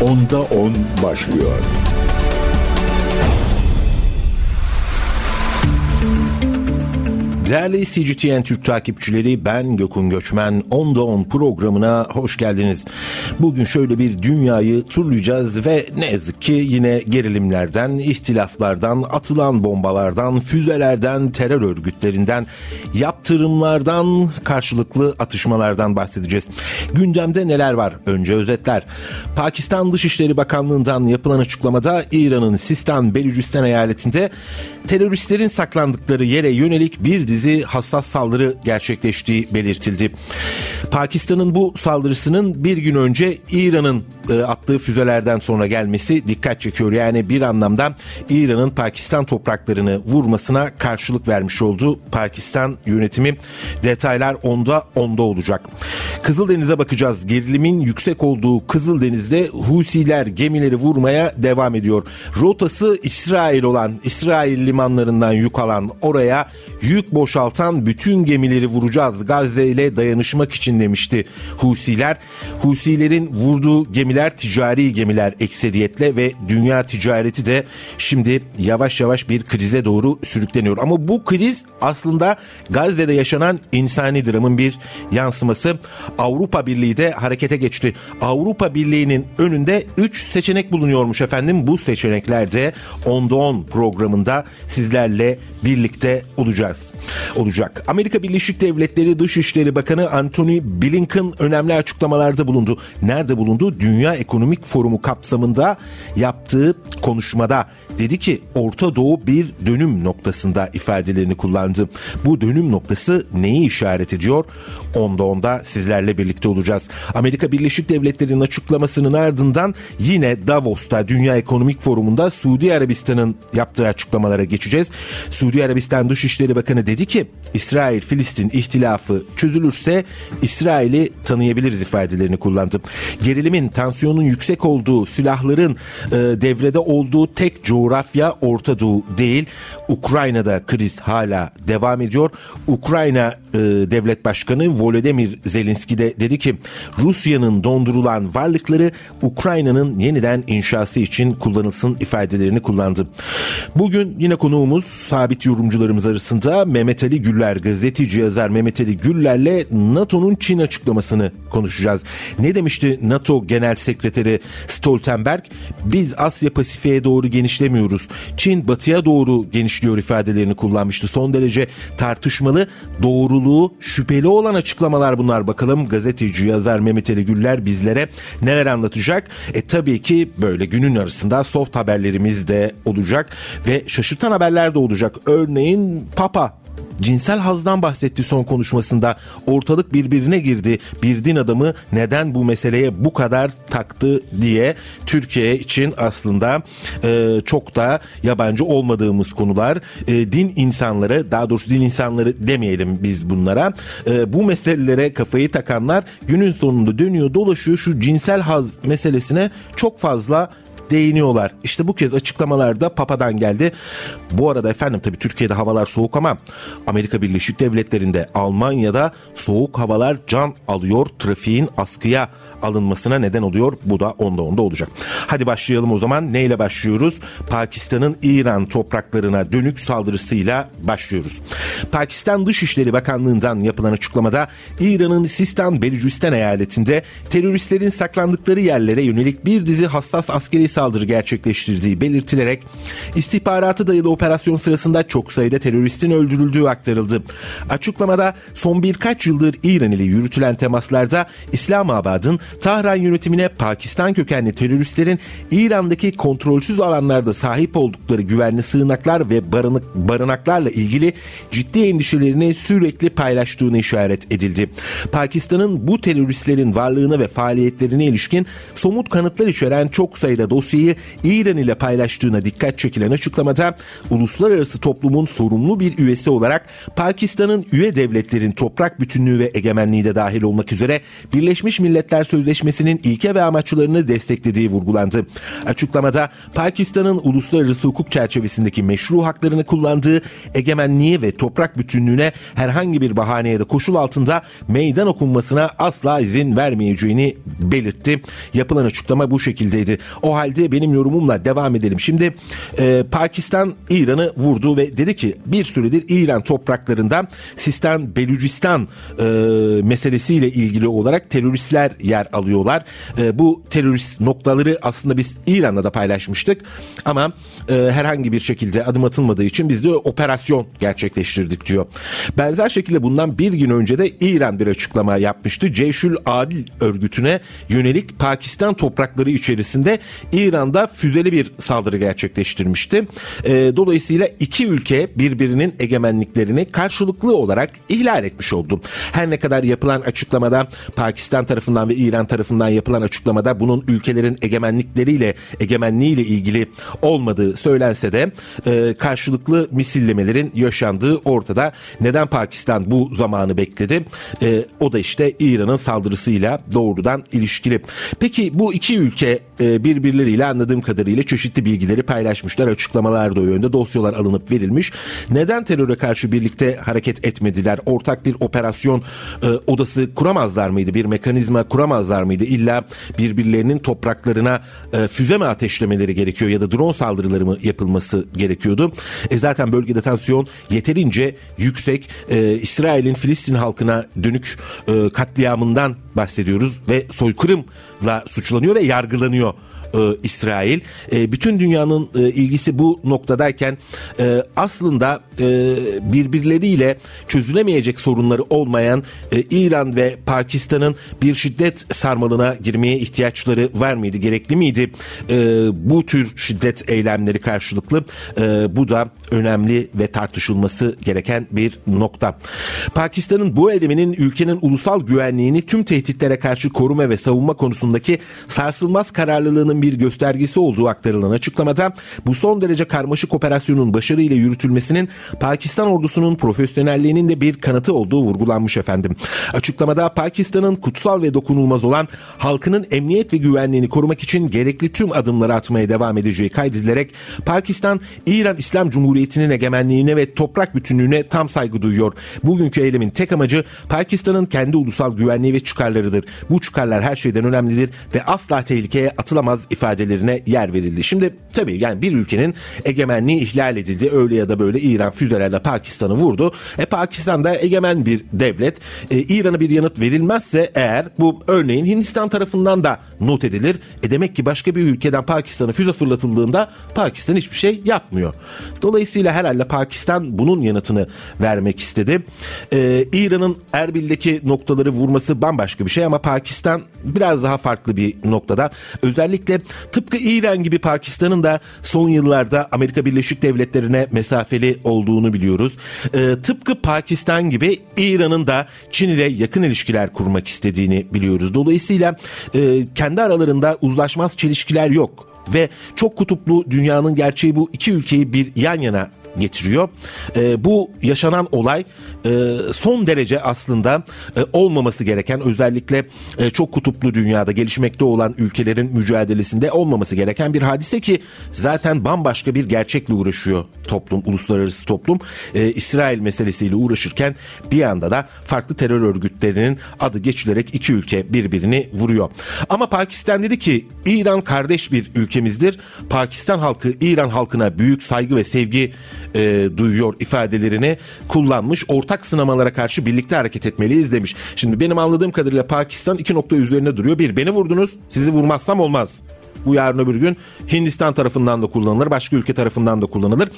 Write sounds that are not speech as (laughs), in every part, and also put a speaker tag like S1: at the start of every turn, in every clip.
S1: Onda 10 başlıyor.
S2: Değerli CGTN Türk takipçileri ben Gökün Göçmen 10'da 10 programına hoş geldiniz. Bugün şöyle bir dünyayı turlayacağız ve ne yazık ki yine gerilimlerden, ihtilaflardan, atılan bombalardan, füzelerden, terör örgütlerinden, yaptırımlardan, karşılıklı atışmalardan bahsedeceğiz. Gündemde neler var? Önce özetler. Pakistan Dışişleri Bakanlığı'ndan yapılan açıklamada İran'ın Sistan Belucistan eyaletinde teröristlerin saklandıkları yere yönelik bir dizi hassas saldırı gerçekleştiği belirtildi. Pakistan'ın bu saldırısının bir gün önce İran'ın e, attığı füzelerden sonra gelmesi dikkat çekiyor. Yani bir anlamda İran'ın Pakistan topraklarını vurmasına karşılık vermiş oldu. Pakistan yönetimi detaylar onda onda olacak. Kızıldeniz'e bakacağız. Gerilimin yüksek olduğu Kızıldeniz'de Husiler gemileri vurmaya devam ediyor. Rotası İsrail olan İsrail limanlarından yük alan oraya yük boşaltan bütün gemileri vuracağız Gazze ile dayanışmak için demişti Husiler. Husilerin vurduğu gemiler ticari gemiler ekseriyetle ve dünya ticareti de şimdi yavaş yavaş bir krize doğru sürükleniyor. Ama bu kriz aslında Gazze'de yaşanan insani dramın bir yansıması. Avrupa Birliği de harekete geçti. Avrupa Birliği'nin önünde 3 seçenek bulunuyormuş efendim. Bu seçeneklerde 10'da 10 programında sizlerle birlikte olacağız. Olacak. Amerika Birleşik Devletleri Dışişleri Bakanı Antony Blinken önemli açıklamalarda bulundu. Nerede bulundu? Dünya Ekonomik Forumu kapsamında yaptığı konuşmada dedi ki Orta Doğu bir dönüm noktasında ifadelerini kullandı. Bu dönüm noktası neyi işaret ediyor? Onda onda sizlerle birlikte olacağız. Amerika Birleşik Devletleri'nin açıklamasının ardından yine Davos'ta Dünya Ekonomik Forumu'nda Suudi Arabistan'ın yaptığı açıklamalara geçeceğiz. Suudi Arabistan Dışişleri Bakanı dedi ki İsrail-Filistin ihtilafı çözülürse İsrail'i tanıyabiliriz ifadelerini kullandı. Gerilimin, tansiyonun yüksek olduğu, silahların e, devrede olduğu tek coğrafya Orta Doğu değil. Ukrayna'da kriz hala devam ediyor. Ukrayna e, Devlet Başkanı Volodymyr Zelenski de dedi ki Rusya'nın dondurulan varlıkları Ukrayna'nın yeniden inşası için kullanılsın ifadelerini kullandı. Bugün yine konuğumuz sabit yorumcularımız arasında Mehmet Ali Güller, gazeteci yazar Mehmet Ali Güller'le NATO'nun Çin açıklamasını konuşacağız. Ne demişti NATO Genel Sekreteri Stoltenberg? Biz Asya Pasifik'e doğru genişlemiyoruz. Çin batıya doğru genişliyor ifadelerini kullanmıştı. Son derece tartışmalı, doğruluğu şüpheli olan açıklamalar bunlar. Bakalım gazeteci yazar Mehmet Ali Güller bizlere neler anlatacak? E tabii ki böyle günün arasında soft haberlerimiz de olacak ve şaşırtan haberler de olacak. Örneğin Papa cinsel hazdan bahsetti son konuşmasında. Ortalık birbirine girdi. Bir din adamı neden bu meseleye bu kadar taktı diye Türkiye için aslında e, çok da yabancı olmadığımız konular. E, din insanları daha doğrusu din insanları demeyelim biz bunlara. E, bu meselelere kafayı takanlar günün sonunda dönüyor dolaşıyor şu cinsel haz meselesine çok fazla değiniyorlar. İşte bu kez açıklamalarda Papa'dan geldi. Bu arada efendim tabii Türkiye'de havalar soğuk ama Amerika Birleşik Devletleri'nde Almanya'da soğuk havalar can alıyor. Trafiğin askıya alınmasına neden oluyor. Bu da onda onda olacak. Hadi başlayalım o zaman. Neyle başlıyoruz? Pakistan'ın İran topraklarına dönük saldırısıyla başlıyoruz. Pakistan Dışişleri Bakanlığı'ndan yapılan açıklamada İran'ın Sistan Belucistan eyaletinde teröristlerin saklandıkları yerlere yönelik bir dizi hassas askeri saldırı gerçekleştirdiği belirtilerek istihbaratı dayalı operasyon sırasında çok sayıda teröristin öldürüldüğü aktarıldı. Açıklamada son birkaç yıldır İran ile yürütülen temaslarda İslamabad'ın Tahran yönetimine Pakistan kökenli teröristlerin İran'daki kontrolsüz alanlarda sahip oldukları güvenli sığınaklar ve barınak, barınaklarla ilgili ciddi endişelerini sürekli paylaştığını işaret edildi. Pakistan'ın bu teröristlerin varlığına ve faaliyetlerine ilişkin somut kanıtlar içeren çok sayıda dosyayı İran ile paylaştığına dikkat çekilen açıklamada uluslararası toplumun sorumlu bir üyesi olarak Pakistan'ın üye devletlerin toprak bütünlüğü ve egemenliği de dahil olmak üzere Birleşmiş Milletler Sözleşmesi'nin ilke ve amaçlarını desteklediği vurgulandı. Açıklamada Pakistan'ın uluslararası hukuk çerçevesindeki meşru haklarını kullandığı egemenliği ve toprak bütünlüğüne herhangi bir bahane ya da koşul altında meydan okunmasına asla izin vermeyeceğini belirtti. Yapılan açıklama bu şekildeydi. O halde benim yorumumla devam edelim. Şimdi e, Pakistan İran'ı vurdu ve dedi ki bir süredir İran topraklarında Sistan Belucistan e, meselesiyle ilgili olarak teröristler yer alıyorlar. E, bu terörist noktaları aslında biz İran'la da paylaşmıştık ama e, herhangi bir şekilde adım atılmadığı için biz de operasyon gerçekleştirdik diyor. Benzer şekilde bundan bir gün önce de İran bir açıklama yapmıştı. Ceyşül Adil örgütüne yönelik Pakistan toprakları içerisinde İran'da füzeli bir saldırı gerçekleştirmişti. E, dolayısıyla iki ülke birbirinin egemenliklerini karşılıklı olarak ihlal etmiş oldu. Her ne kadar yapılan açıklamada Pakistan tarafından ve İran tarafından yapılan açıklamada bunun ülkelerin egemenlikleriyle egemenliğiyle ilgili olmadığı söylense de e, karşılıklı misillemelerin yaşandığı ortada. Neden Pakistan bu zamanı bekledi? E, o da işte İran'ın saldırısıyla doğrudan ilişkili. Peki bu iki ülke e, birbirleriyle anladığım kadarıyla çeşitli bilgileri paylaşmışlar. Açıklamalar da o yönde dosyalar alınıp verilmiş. Neden teröre karşı birlikte hareket etmediler? Ortak bir operasyon e, odası kuramazlar mıydı? Bir mekanizma kuramazlar mıydı? İlla birbirlerinin topraklarına e, füze mi ateşlemeleri gerekiyor ya da drone saldırıları mı yapılması gerekiyordu? E zaten bölgede tansiyon yeterince yüksek. E, İsrail'in Filistin halkına dönük e, katliamından bahsediyoruz ve soykırımla suçlanıyor ve yargılanıyor e, İsrail. E, bütün dünyanın e, ilgisi bu noktadayken e, aslında birbirleriyle çözülemeyecek sorunları olmayan e, İran ve Pakistan'ın bir şiddet sarmalına girmeye ihtiyaçları var mıydı? Gerekli miydi? E, bu tür şiddet eylemleri karşılıklı e, bu da önemli ve tartışılması gereken bir nokta. Pakistan'ın bu eyleminin ülkenin ulusal güvenliğini tüm tehditlere karşı koruma ve savunma konusundaki sarsılmaz kararlılığının bir göstergesi olduğu aktarılan açıklamada bu son derece karmaşık operasyonun başarıyla yürütülmesinin Pakistan ordusunun profesyonelliğinin de bir kanıtı olduğu vurgulanmış efendim. Açıklamada Pakistan'ın kutsal ve dokunulmaz olan halkının emniyet ve güvenliğini korumak için gerekli tüm adımları atmaya devam edeceği kaydedilerek Pakistan İran İslam Cumhuriyeti'nin egemenliğine ve toprak bütünlüğüne tam saygı duyuyor. Bugünkü eylemin tek amacı Pakistan'ın kendi ulusal güvenliği ve çıkarlarıdır. Bu çıkarlar her şeyden önemlidir ve asla tehlikeye atılamaz ifadelerine yer verildi. Şimdi tabii yani bir ülkenin egemenliği ihlal edildi. Öyle ya da böyle İran füzelerle Pakistan'ı vurdu. E Pakistan da egemen bir devlet. E, İran'a bir yanıt verilmezse eğer bu örneğin Hindistan tarafından da not edilir. E demek ki başka bir ülkeden Pakistan'a füze fırlatıldığında Pakistan hiçbir şey yapmıyor. Dolayısıyla herhalde Pakistan bunun yanıtını vermek istedi. E, İran'ın Erbil'deki noktaları vurması bambaşka bir şey ama Pakistan biraz daha farklı bir noktada. Özellikle tıpkı İran gibi Pakistan'ın da son yıllarda Amerika Birleşik Devletleri'ne mesafeli olduğunu biliyoruz. E, tıpkı Pakistan gibi İran'ın da Çin ile yakın ilişkiler kurmak istediğini biliyoruz. Dolayısıyla e, kendi aralarında uzlaşmaz çelişkiler yok ve çok kutuplu dünyanın gerçeği bu iki ülkeyi bir yan yana getiriyor. E, bu yaşanan olay e, son derece aslında e, olmaması gereken özellikle e, çok kutuplu dünyada gelişmekte olan ülkelerin mücadelesinde olmaması gereken bir hadise ki zaten bambaşka bir gerçekle uğraşıyor toplum, uluslararası toplum. E, İsrail meselesiyle uğraşırken bir yanda da farklı terör örgütlerinin adı geçilerek iki ülke birbirini vuruyor. Ama Pakistan dedi ki İran kardeş bir ülkemizdir. Pakistan halkı İran halkına büyük saygı ve sevgi e, duyuyor ifadelerini kullanmış. Ortak sınamalara karşı birlikte hareket etmeliyiz demiş. Şimdi benim anladığım kadarıyla Pakistan iki nokta üzerine duruyor. Bir beni vurdunuz sizi vurmazsam olmaz. Bu yarın öbür gün Hindistan tarafından da kullanılır, başka ülke tarafından da kullanılır.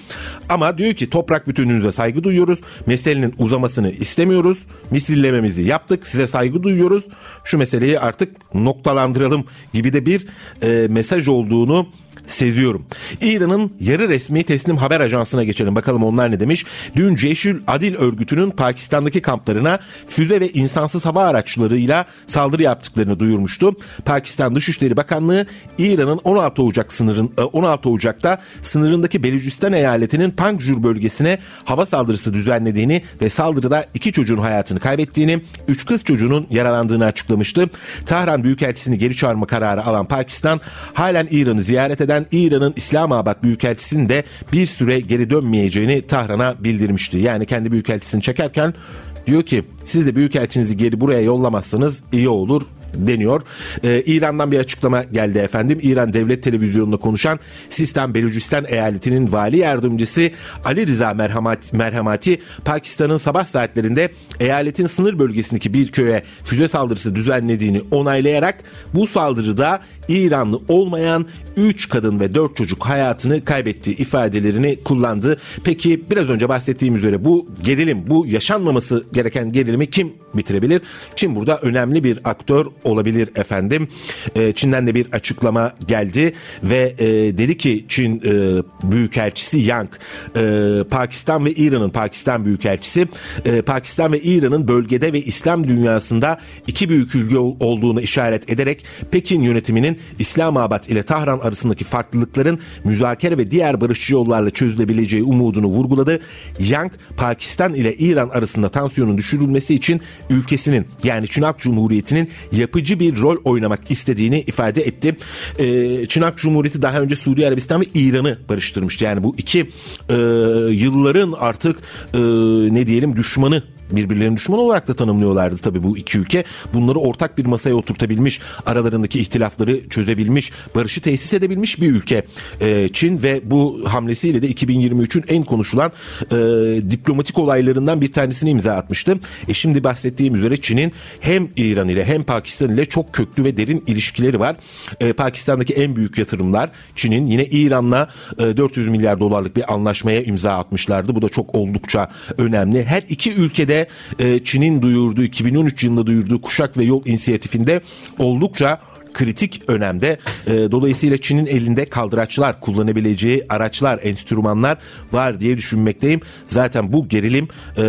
S2: Ama diyor ki toprak bütünlüğünüze saygı duyuyoruz. Meselenin uzamasını istemiyoruz. Misillememizi yaptık. Size saygı duyuyoruz. Şu meseleyi artık noktalandıralım gibi de bir e, mesaj olduğunu seziyorum. İran'ın yarı resmi teslim haber ajansına geçelim. Bakalım onlar ne demiş. Dün Ceşül Adil örgütünün Pakistan'daki kamplarına füze ve insansız hava araçlarıyla saldırı yaptıklarını duyurmuştu. Pakistan Dışişleri Bakanlığı İran'ın 16 Ocak sınırın 16 e, Ocak'ta sınırındaki Belucistan eyaletinin Panjur bölgesine hava saldırısı düzenlediğini ve saldırıda iki çocuğun hayatını kaybettiğini, üç kız çocuğunun yaralandığını açıklamıştı. Tahran Büyükelçisini geri çağırma kararı alan Pakistan halen İran'ı ziyaret eden İran'ın İslamabad Büyükelçisinin de bir süre geri dönmeyeceğini Tahran'a bildirmişti. Yani kendi Büyükelçisini çekerken diyor ki siz de Büyükelçinizi geri buraya yollamazsanız iyi olur deniyor. Ee, İran'dan bir açıklama geldi efendim. İran Devlet Televizyonu'nda konuşan Sistan Belucistan eyaletinin vali yardımcısı Ali Rıza Merhamat, Merhamati Pakistan'ın sabah saatlerinde eyaletin sınır bölgesindeki bir köye füze saldırısı düzenlediğini onaylayarak bu saldırıda İranlı olmayan 3 kadın ve 4 çocuk hayatını kaybetti ifadelerini kullandı. Peki biraz önce bahsettiğim üzere bu gerilim, bu yaşanmaması gereken gerilimi kim bitirebilir? Çin burada önemli bir aktör olabilir efendim. Ee, Çin'den de bir açıklama geldi ve e, dedi ki Çin e, Büyükelçisi Yang e, Pakistan ve İran'ın Pakistan Büyükelçisi e, Pakistan ve İran'ın bölgede ve İslam dünyasında iki büyük ülke olduğunu işaret ederek Pekin yönetiminin İslamabad ile Tahran arasındaki farklılıkların müzakere ve diğer barışçı yollarla çözülebileceği umudunu vurguladı. Yang Pakistan ile İran arasında tansiyonun düşürülmesi için ülkesinin yani Çınak Cumhuriyeti'nin yapıcı bir rol oynamak istediğini ifade etti. Ee, Çınak Cumhuriyeti daha önce Suudi Arabistan ve İran'ı barıştırmıştı. Yani bu iki e, yılların artık e, ne diyelim düşmanı birbirlerinin düşman olarak da tanımlıyorlardı tabii bu iki ülke. Bunları ortak bir masaya oturtabilmiş, aralarındaki ihtilafları çözebilmiş, barışı tesis edebilmiş bir ülke e, Çin ve bu hamlesiyle de 2023'ün en konuşulan e, diplomatik olaylarından bir tanesini imza atmıştı. E şimdi bahsettiğim üzere Çin'in hem İran ile hem Pakistan ile çok köklü ve derin ilişkileri var. E, Pakistan'daki en büyük yatırımlar Çin'in yine İran'la e, 400 milyar dolarlık bir anlaşmaya imza atmışlardı. Bu da çok oldukça önemli. Her iki ülkede e, Çin'in duyurduğu 2013 yılında duyurduğu kuşak ve yol inisiyatifinde oldukça kritik önemde. E, dolayısıyla Çin'in elinde kaldıraçlar, kullanabileceği araçlar, enstrümanlar var diye düşünmekteyim. Zaten bu gerilim e,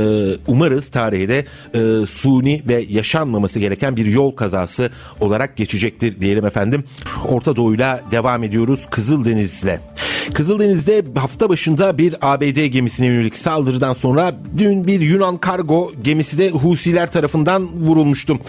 S2: umarız tarihte e, suni ve yaşanmaması gereken bir yol kazası olarak geçecektir diyelim efendim. Orta Doğu'yla devam ediyoruz Kızıldeniz'le. Kızıldeniz'de hafta başında bir ABD gemisine yönelik saldırıdan sonra dün bir Yunan kargo gemisi de Husiler tarafından vurulmuştu.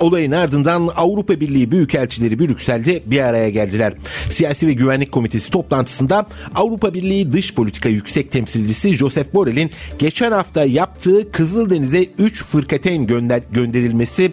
S2: Olayın ardından Avrupa Birliği Büyükelçileri Brüksel'de bir araya geldiler. Siyasi ve Güvenlik Komitesi toplantısında Avrupa Birliği Dış Politika Yüksek Temsilcisi Joseph Borrell'in geçen hafta yaptığı Kızıldeniz'e 3 fırkateyn gönder gönderilmesi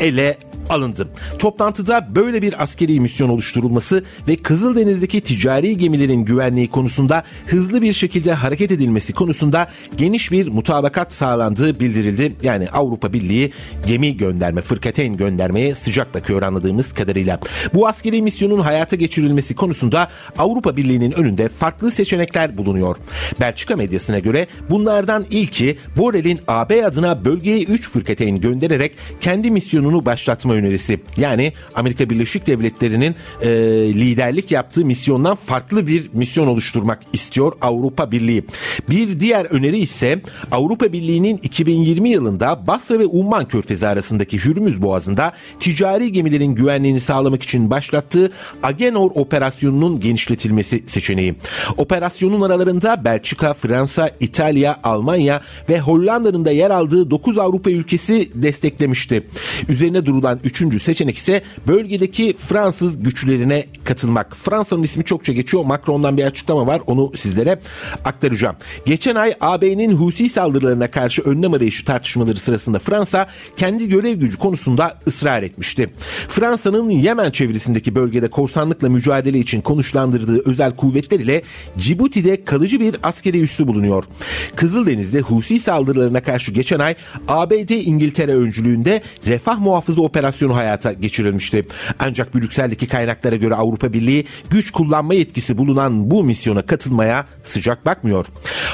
S2: ele alındı. Toplantıda böyle bir askeri misyon oluşturulması ve Kızıldeniz'deki ticari gemilerin güvenliği konusunda hızlı bir şekilde hareket edilmesi konusunda geniş bir mutabakat sağlandığı bildirildi. Yani Avrupa Birliği gemi gönderme, fırkateyn göndermeye sıcak bakıyor anladığımız kadarıyla. Bu askeri misyonun hayata geçirilmesi konusunda Avrupa Birliği'nin önünde farklı seçenekler bulunuyor. Belçika medyasına göre bunlardan ilki Borrell'in AB adına bölgeye 3 fırkateyn göndererek kendi misyonunu başlatma önerisi. Yani Amerika Birleşik Devletleri'nin e, liderlik yaptığı misyondan farklı bir misyon oluşturmak istiyor Avrupa Birliği. Bir diğer öneri ise Avrupa Birliği'nin 2020 yılında Basra ve Umman Körfezi arasındaki Hürmüz Boğazı'nda ticari gemilerin güvenliğini sağlamak için başlattığı Agenor operasyonunun genişletilmesi seçeneği. Operasyonun aralarında Belçika, Fransa, İtalya, Almanya ve Hollanda'nın da yer aldığı 9 Avrupa ülkesi desteklemişti. Üzerine durulan Üçüncü seçenek ise bölgedeki Fransız güçlerine katılmak. Fransa'nın ismi çokça geçiyor. Macron'dan bir açıklama var. Onu sizlere aktaracağım. Geçen ay AB'nin Husi saldırılarına karşı önlem arayışı tartışmaları sırasında Fransa kendi görev gücü konusunda ısrar etmişti. Fransa'nın Yemen çevresindeki bölgede korsanlıkla mücadele için konuşlandırdığı özel kuvvetler ile Cibuti'de kalıcı bir askeri üssü bulunuyor. Kızıldeniz'de Husi saldırılarına karşı geçen ay ABD İngiltere öncülüğünde refah muhafızı operasyonu operasyonu hayata geçirilmişti. Ancak Brüksel'deki kaynaklara göre Avrupa Birliği güç kullanma yetkisi bulunan bu misyona katılmaya sıcak bakmıyor.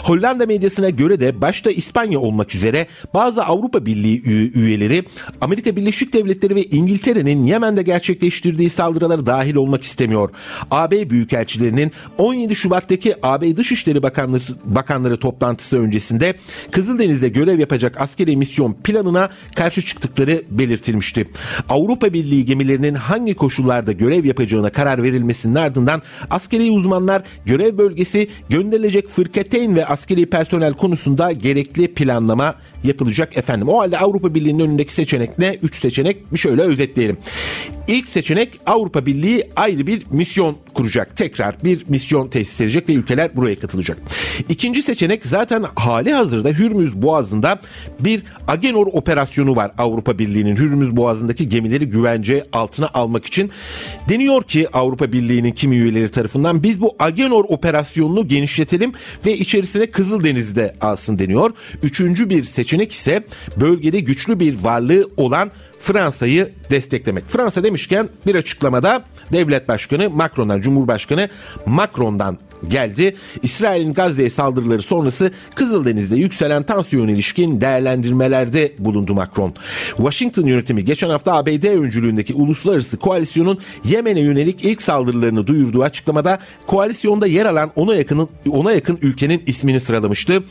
S2: Hollanda medyasına göre de başta İspanya olmak üzere bazı Avrupa Birliği üyeleri Amerika Birleşik Devletleri ve İngiltere'nin Yemen'de gerçekleştirdiği saldırılara dahil olmak istemiyor. AB büyükelçilerinin 17 Şubat'taki AB Dışişleri Bakanları, Bakanları toplantısı öncesinde Kızıldeniz'de görev yapacak askeri misyon planına karşı çıktıkları belirtilmişti. Avrupa Birliği gemilerinin hangi koşullarda görev yapacağına karar verilmesinin ardından askeri uzmanlar görev bölgesi gönderilecek fırkateyn ve askeri personel konusunda gerekli planlama yapılacak efendim. O halde Avrupa Birliği'nin önündeki seçenek ne? Üç seçenek bir şöyle özetleyelim. İlk seçenek Avrupa Birliği ayrı bir misyon kuracak. Tekrar bir misyon tesis edecek ve ülkeler buraya katılacak. İkinci seçenek zaten hali hazırda Hürmüz Boğazı'nda bir Agenor operasyonu var Avrupa Birliği'nin Hürmüz Boğazı'ndaki gemileri güvence altına almak için. Deniyor ki Avrupa Birliği'nin kimi üyeleri tarafından biz bu Agenor operasyonunu genişletelim ve içerisine Kızıldeniz'de alsın deniyor. Üçüncü bir seçenek ise bölgede güçlü bir varlığı olan Fransa'yı desteklemek. Fransa demişken bir açıklamada devlet başkanı Macron'dan, Cumhurbaşkanı Macron'dan geldi. İsrail'in Gazze'ye saldırıları sonrası Kızıldeniz'de yükselen tansiyon ilişkin değerlendirmelerde bulundu Macron. Washington yönetimi geçen hafta ABD öncülüğündeki uluslararası koalisyonun Yemen'e yönelik ilk saldırılarını duyurduğu açıklamada koalisyonda yer alan ona yakın ona yakın ülkenin ismini sıralamıştı.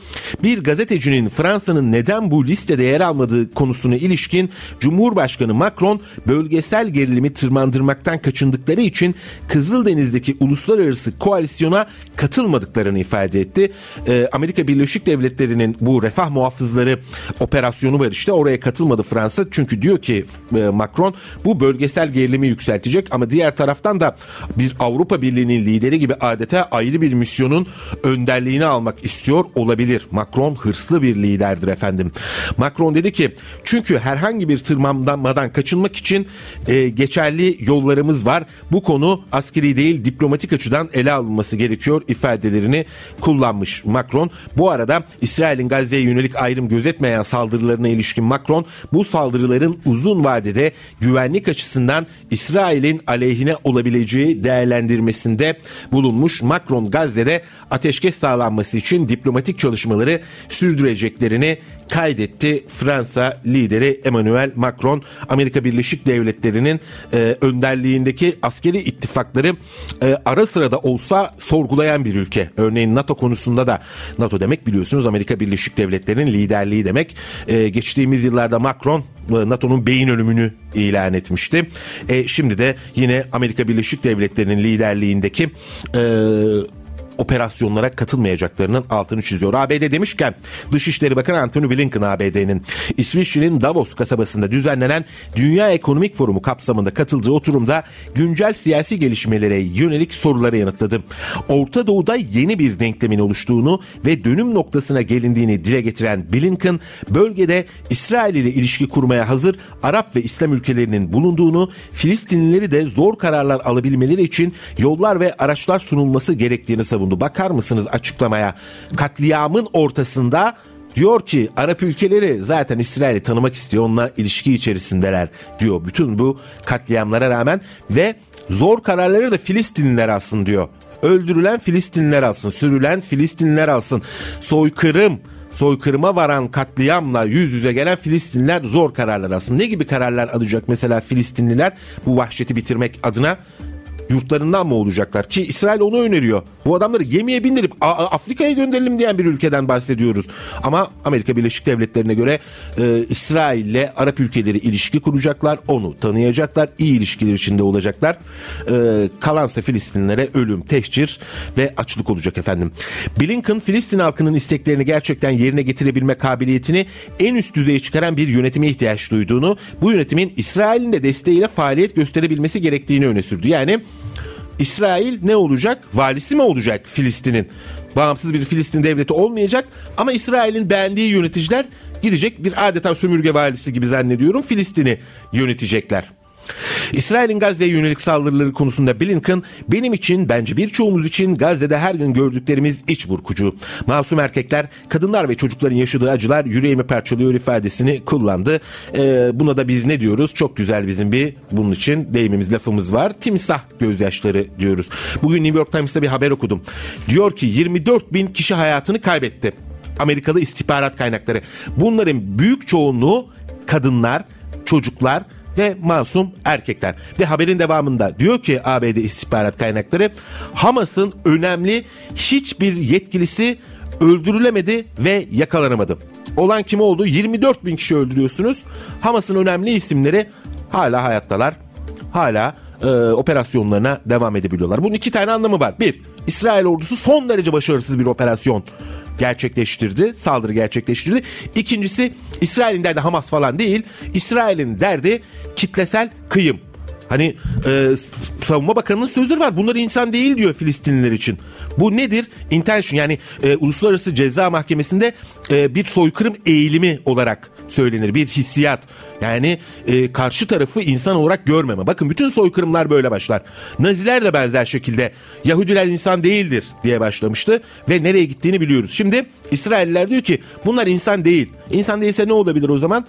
S2: Bir gazetecinin Fransa'nın neden bu listede yer almadığı konusuna ilişkin Cumhurbaşkanı Macron bölgesel gerilimi tırmandırmaktan kaçındıkları için Kızıldeniz'deki uluslararası koalisyona katılmadıklarını ifade etti. E, Amerika Birleşik Devletleri'nin bu refah muhafızları operasyonu var işte oraya katılmadı Fransa. Çünkü diyor ki e, Macron bu bölgesel gerilimi yükseltecek ama diğer taraftan da bir Avrupa Birliği'nin lideri gibi adeta ayrı bir misyonun önderliğini almak istiyor olabilir. Macron hırslı bir liderdir efendim. Macron dedi ki çünkü herhangi bir tırmanmadan kaçınmak için e, geçerli yollarımız var. Bu konu askeri değil diplomatik açıdan ele alınması gerekiyor gerekiyor ifadelerini kullanmış Macron. Bu arada İsrail'in Gazze'ye yönelik ayrım gözetmeyen saldırılarına ilişkin Macron bu saldırıların uzun vadede güvenlik açısından İsrail'in aleyhine olabileceği değerlendirmesinde bulunmuş. Macron Gazze'de ateşkes sağlanması için diplomatik çalışmaları sürdüreceklerini kaydetti. Fransa lideri Emmanuel Macron Amerika Birleşik Devletleri'nin e, önderliğindeki askeri ittifakları e, ara sırada olsa sorgulayan bir ülke. Örneğin NATO konusunda da NATO demek biliyorsunuz Amerika Birleşik Devletleri'nin liderliği demek. E, geçtiğimiz yıllarda Macron e, NATO'nun beyin ölümünü ilan etmişti. E, şimdi de yine Amerika Birleşik Devletleri'nin liderliğindeki e, operasyonlara katılmayacaklarının altını çiziyor. ABD demişken Dışişleri Bakanı Antony Blinken ABD'nin İsviçre'nin Davos kasabasında düzenlenen Dünya Ekonomik Forumu kapsamında katıldığı oturumda güncel siyasi gelişmelere yönelik soruları yanıtladı. Orta Doğu'da yeni bir denklemin oluştuğunu ve dönüm noktasına gelindiğini dile getiren Blinken, bölgede İsrail ile ilişki kurmaya hazır Arap ve İslam ülkelerinin bulunduğunu, Filistinlileri de zor kararlar alabilmeleri için yollar ve araçlar sunulması gerektiğini savundu savundu. Bakar mısınız açıklamaya? Katliamın ortasında diyor ki Arap ülkeleri zaten İsrail'i tanımak istiyor. Onunla ilişki içerisindeler diyor. Bütün bu katliamlara rağmen ve zor kararları da Filistinliler alsın diyor. Öldürülen Filistinliler alsın, sürülen Filistinliler alsın. Soykırım, soykırıma varan katliamla yüz yüze gelen Filistinliler zor kararlar alsın. Ne gibi kararlar alacak mesela Filistinliler bu vahşeti bitirmek adına? yurtlarından mı olacaklar? Ki İsrail onu öneriyor. Bu adamları gemiye bindirip Afrika'ya gönderelim diyen bir ülkeden bahsediyoruz. Ama Amerika Birleşik Devletleri'ne göre e, İsrail ile Arap ülkeleri ilişki kuracaklar. Onu tanıyacaklar. iyi ilişkiler içinde olacaklar. E, kalansa Filistinlilere ölüm, tehcir ve açlık olacak efendim. Blinken Filistin halkının isteklerini gerçekten yerine getirebilme kabiliyetini en üst düzeye çıkaran bir yönetime ihtiyaç duyduğunu, bu yönetimin İsrail'in de desteğiyle faaliyet gösterebilmesi gerektiğini öne sürdü. Yani İsrail ne olacak? Valisi mi olacak Filistin'in? Bağımsız bir Filistin devleti olmayacak ama İsrail'in beğendiği yöneticiler gidecek bir adeta sömürge valisi gibi zannediyorum Filistin'i yönetecekler. İsrail'in Gazze'ye yönelik saldırıları konusunda Blinken benim için bence birçoğumuz için Gazze'de her gün gördüklerimiz iç burkucu. Masum erkekler, kadınlar ve çocukların yaşadığı acılar yüreğimi parçalıyor ifadesini kullandı. Ee, buna da biz ne diyoruz? Çok güzel bizim bir bunun için deyimimiz lafımız var. Timsah gözyaşları diyoruz. Bugün New York Times'ta bir haber okudum. Diyor ki 24 bin kişi hayatını kaybetti. Amerikalı istihbarat kaynakları. Bunların büyük çoğunluğu kadınlar, çocuklar ve masum erkekler. Ve haberin devamında diyor ki ABD istihbarat kaynakları Hamas'ın önemli hiçbir yetkilisi öldürülemedi ve yakalanamadı. Olan kim oldu? 24 bin kişi öldürüyorsunuz. Hamas'ın önemli isimleri hala hayattalar. Hala e, operasyonlarına devam edebiliyorlar. Bunun iki tane anlamı var. Bir, İsrail ordusu son derece başarısız bir operasyon gerçekleştirdi. Saldırı gerçekleştirdi. İkincisi İsrail'in derdi Hamas falan değil. İsrail'in derdi kitlesel kıyım. Hani e, savunma bakanının sözleri var. Bunlar insan değil diyor Filistinliler için. Bu nedir? Intention yani e, Uluslararası Ceza Mahkemesi'nde e, bir soykırım eğilimi olarak söylenir. Bir hissiyat. Yani e, karşı tarafı insan olarak görmeme. Bakın bütün soykırımlar böyle başlar. Naziler de benzer şekilde Yahudiler insan değildir diye başlamıştı ve nereye gittiğini biliyoruz. Şimdi İsrailliler diyor ki bunlar insan değil. İnsan değilse ne olabilir o zaman?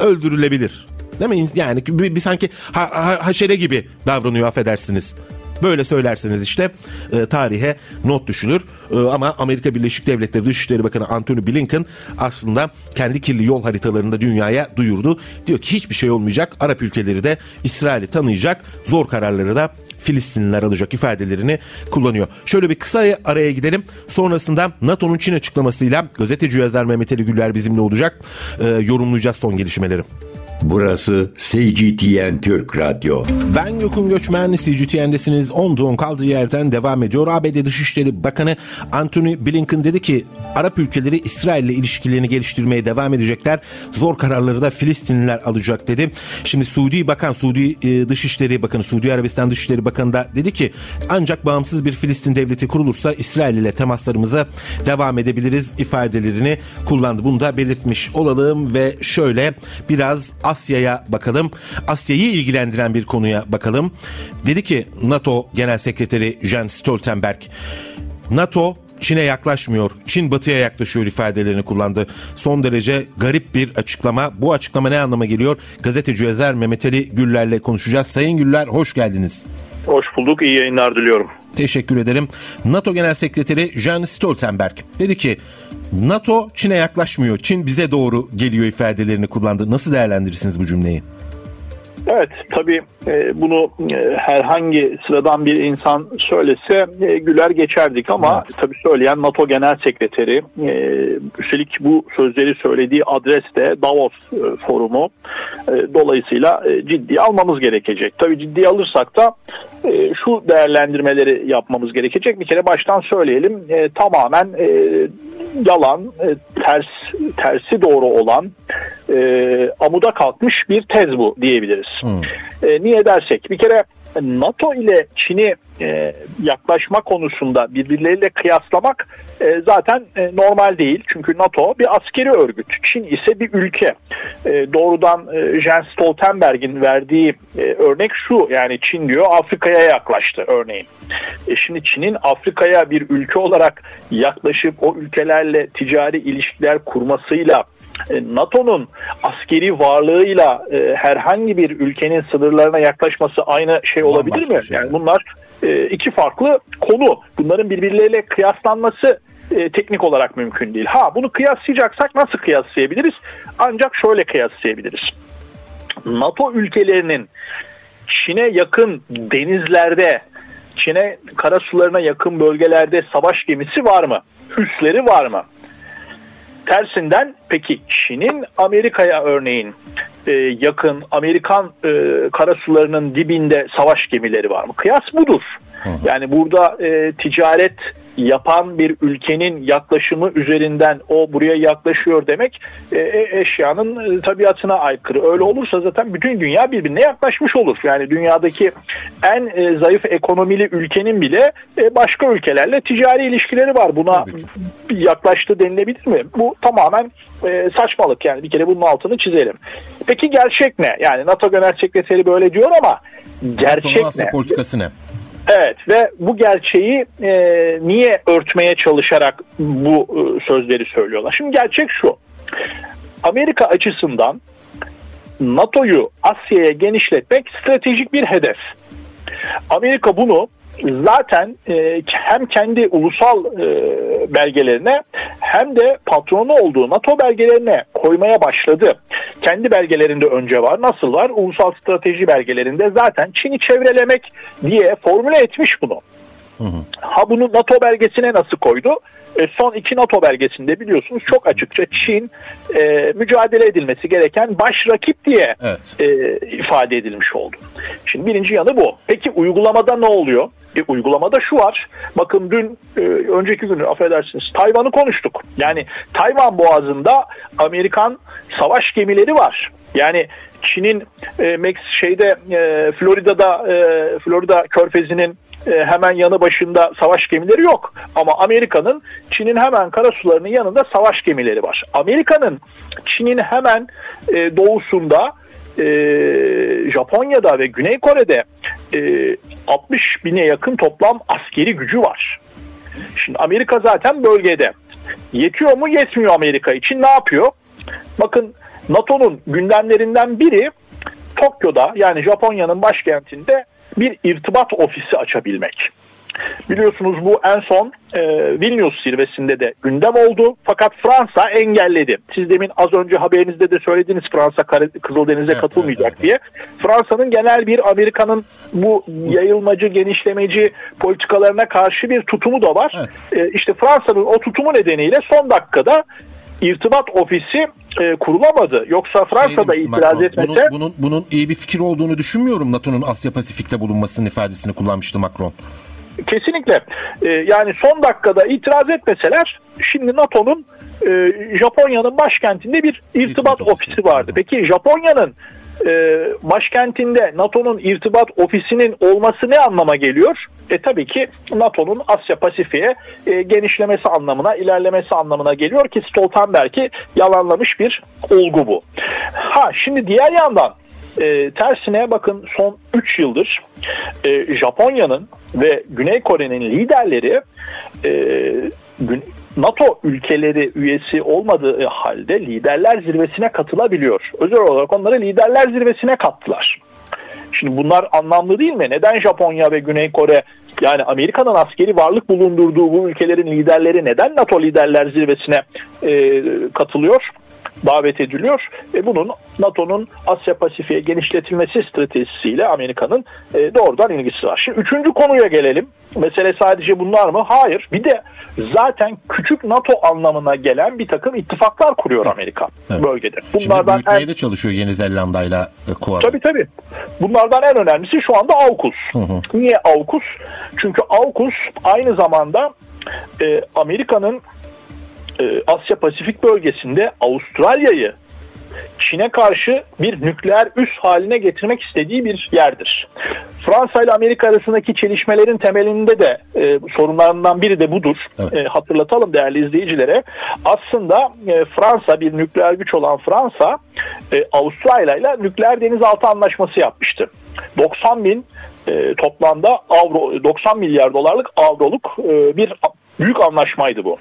S2: Öldürülebilir. Değil mi? Yani bir, bir sanki ha, ha, haşere gibi davranıyor affedersiniz. Böyle söylerseniz işte e, tarihe not düşülür. E, ama Amerika Birleşik Devletleri Dışişleri Bakanı Antony Blinken aslında kendi kirli yol haritalarında dünyaya duyurdu. Diyor ki hiçbir şey olmayacak. Arap ülkeleri de İsrail'i tanıyacak. Zor kararları da Filistinliler alacak ifadelerini kullanıyor. Şöyle bir kısa araya gidelim. Sonrasında NATO'nun Çin açıklamasıyla gazeteci yazar Mehmet Ali Güller bizimle olacak. E, yorumlayacağız son gelişmeleri.
S1: Burası CGTN Türk Radyo.
S2: Ben Gökün Göçmen, CGTN'desiniz. Onduğun kaldığı yerden devam ediyor. ABD Dışişleri Bakanı Anthony Blinken dedi ki Arap ülkeleri İsrail ile ilişkilerini geliştirmeye devam edecekler. Zor kararları da Filistinliler alacak dedi. Şimdi Suudi Bakan, Suudi e, Dışişleri Bakanı, Suudi Arabistan Dışişleri Bakanı da dedi ki ancak bağımsız bir Filistin devleti kurulursa İsrail ile temaslarımıza devam edebiliriz ifadelerini kullandı. Bunu da belirtmiş olalım ve şöyle biraz Asya'ya bakalım. Asya'yı ilgilendiren bir konuya bakalım. Dedi ki NATO Genel Sekreteri Jens Stoltenberg NATO Çin'e yaklaşmıyor. Çin batıya yaklaşıyor ifadelerini kullandı. Son derece garip bir açıklama. Bu açıklama ne anlama geliyor? Gazeteci yazar Mehmet Ali Güller'le konuşacağız. Sayın Güller hoş geldiniz.
S3: Hoş bulduk. İyi yayınlar diliyorum.
S2: Teşekkür ederim. NATO Genel Sekreteri Jens Stoltenberg dedi ki NATO Çin'e yaklaşmıyor. Çin bize doğru geliyor ifadelerini kullandı. Nasıl değerlendirirsiniz bu cümleyi?
S3: Evet tabii e, bunu e, herhangi sıradan bir insan söylese e, güler geçerdik ama evet. tabii söyleyen NATO Genel Sekreteri üstelik bu sözleri söylediği adres de Davos Forumu dolayısıyla ciddi almamız gerekecek. Tabii ciddi alırsak da şu değerlendirmeleri yapmamız gerekecek. Bir kere baştan söyleyelim tamamen yalan, ters tersi doğru olan amuda kalkmış bir tez bu diyebiliriz. Hmm. E, niye dersek bir kere NATO ile Çin'i e, yaklaşma konusunda birbirleriyle kıyaslamak e, zaten e, normal değil. Çünkü NATO bir askeri örgüt. Çin ise bir ülke. Doğrudan Jens Stoltenberg'in verdiği örnek şu. Yani Çin diyor Afrika'ya yaklaştı örneğin. E, şimdi Çin'in Afrika'ya bir ülke olarak yaklaşıp o ülkelerle ticari ilişkiler kurmasıyla NATO'nun askeri varlığıyla e, herhangi bir ülkenin sınırlarına yaklaşması aynı şey olabilir mi? Şey. Yani bunlar e, iki farklı konu. Bunların birbirleriyle kıyaslanması e, teknik olarak mümkün değil. Ha bunu kıyaslayacaksak nasıl kıyaslayabiliriz? Ancak şöyle kıyaslayabiliriz. NATO ülkelerinin Çin'e yakın denizlerde, Çin'e karasularına yakın bölgelerde savaş gemisi var mı? Üsleri var mı? Tersinden peki Çin'in Amerika'ya örneğin e, yakın Amerikan e, karasularının dibinde savaş gemileri var mı? Kıyas budur. Yani burada e, ticaret yapan bir ülkenin yaklaşımı üzerinden o buraya yaklaşıyor demek e, e eşyanın e, tabiatına aykırı. Öyle olursa zaten bütün dünya birbirine yaklaşmış olur. Yani dünyadaki en e, zayıf ekonomili ülkenin bile e, başka ülkelerle ticari ilişkileri var. Buna yaklaştı denilebilir mi? Bu tamamen e, saçmalık yani bir kere bunun altını çizelim. Peki gerçek ne? Yani NATO Genel Sekreteri böyle diyor ama gerçek
S2: ne? politikası ne?
S3: Evet ve bu gerçeği e, niye örtmeye çalışarak bu e, sözleri söylüyorlar? Şimdi gerçek şu. Amerika açısından NATO'yu Asya'ya genişletmek stratejik bir hedef. Amerika bunu zaten e, hem kendi ulusal e, belgelerine hem de patronu olduğu NATO belgelerine koymaya başladı. Kendi belgelerinde önce var. Nasıl var? Ulusal strateji belgelerinde zaten Çin'i çevrelemek diye formüle etmiş bunu. Hı hı. Ha bunu NATO belgesine nasıl koydu? E, son iki NATO belgesinde biliyorsunuz çok açıkça Çin e, mücadele edilmesi gereken baş rakip diye evet. e, ifade edilmiş oldu. Şimdi birinci yanı bu. Peki uygulamada ne oluyor? E, uygulamada şu var. Bakın dün e, önceki günü affedersiniz Tayvan'ı konuştuk. Yani Tayvan boğazında Amerikan savaş gemileri var. Yani Çin'in e, Mex şeyde e, Florida'da e, Florida körfezinin hemen yanı başında savaş gemileri yok. Ama Amerika'nın Çin'in hemen karasularının yanında savaş gemileri var. Amerika'nın Çin'in hemen e, doğusunda e, Japonya'da ve Güney Kore'de e, 60 bine yakın toplam askeri gücü var. Şimdi Amerika zaten bölgede. Yetiyor mu? Yetmiyor Amerika için. Ne yapıyor? Bakın NATO'nun gündemlerinden biri Tokyo'da yani Japonya'nın başkentinde bir irtibat ofisi açabilmek. Biliyorsunuz bu en son e, Vilnius zirvesinde de gündem oldu. Fakat Fransa engelledi. Siz demin az önce haberinizde de söylediniz Fransa Kızıldeniz'e evet, katılmayacak evet, evet. diye. Fransa'nın genel bir Amerika'nın bu yayılmacı, genişlemeci politikalarına karşı bir tutumu da var. Evet. E, işte Fransa'nın o tutumu nedeniyle son dakikada irtibat ofisi e, kurulamadı. Yoksa şey itiraz Macron, etmese...
S2: Bunun, bunun, bunun iyi bir fikir olduğunu düşünmüyorum. NATO'nun Asya Pasifik'te bulunmasının ifadesini kullanmıştı Macron.
S3: Kesinlikle. E, yani son dakikada itiraz etmeseler şimdi NATO'nun e, Japonya'nın başkentinde bir irtibat ofisi vardı. Peki Japonya'nın e, başkentinde NATO'nun irtibat ofisinin olması ne anlama geliyor? E tabii ki NATO'nun Asya Pasifik'e e, genişlemesi anlamına, ilerlemesi anlamına geliyor ki Stoltenberg'i yalanlamış bir olgu bu. Ha şimdi diğer yandan e, tersine bakın son 3 yıldır e, Japonya'nın ve Güney Kore'nin liderleri e, NATO ülkeleri üyesi olmadığı halde liderler zirvesine katılabiliyor. Özel olarak onları liderler zirvesine kattılar. Şimdi bunlar anlamlı değil mi? Neden Japonya ve Güney Kore yani Amerika'nın askeri varlık bulundurduğu bu ülkelerin liderleri neden NATO liderler zirvesine e, katılıyor? Davet ediliyor. E bunun NATO'nun Asya Pasifik'e genişletilmesi stratejisiyle Amerika'nın e, doğrudan ilgisi var. Şimdi üçüncü konuya gelelim. Mesele sadece bunlar mı? Hayır. Bir de zaten küçük NATO anlamına gelen bir takım ittifaklar kuruyor Amerika evet. bölgede.
S2: Bunlardan Şimdi büyütmeye en... de çalışıyor Yeni Zelanda'yla Kuada.
S3: Tabii tabii. Bunlardan en önemlisi şu anda AUKUS. Hı hı. Niye AUKUS? Çünkü AUKUS aynı zamanda e, Amerika'nın Asya Pasifik bölgesinde Avustralya'yı Çin'e karşı bir nükleer üs haline getirmek istediği bir yerdir. Fransa ile Amerika arasındaki çelişmelerin temelinde de e, sorunlarından biri de budur. Evet. E, hatırlatalım değerli izleyicilere. Aslında e, Fransa bir nükleer güç olan Fransa e, Avustralya ile nükleer denizaltı anlaşması yapmıştı. 90 bin e, toplamda avro 90 milyar dolarlık avroluk e, bir büyük anlaşmaydı bu.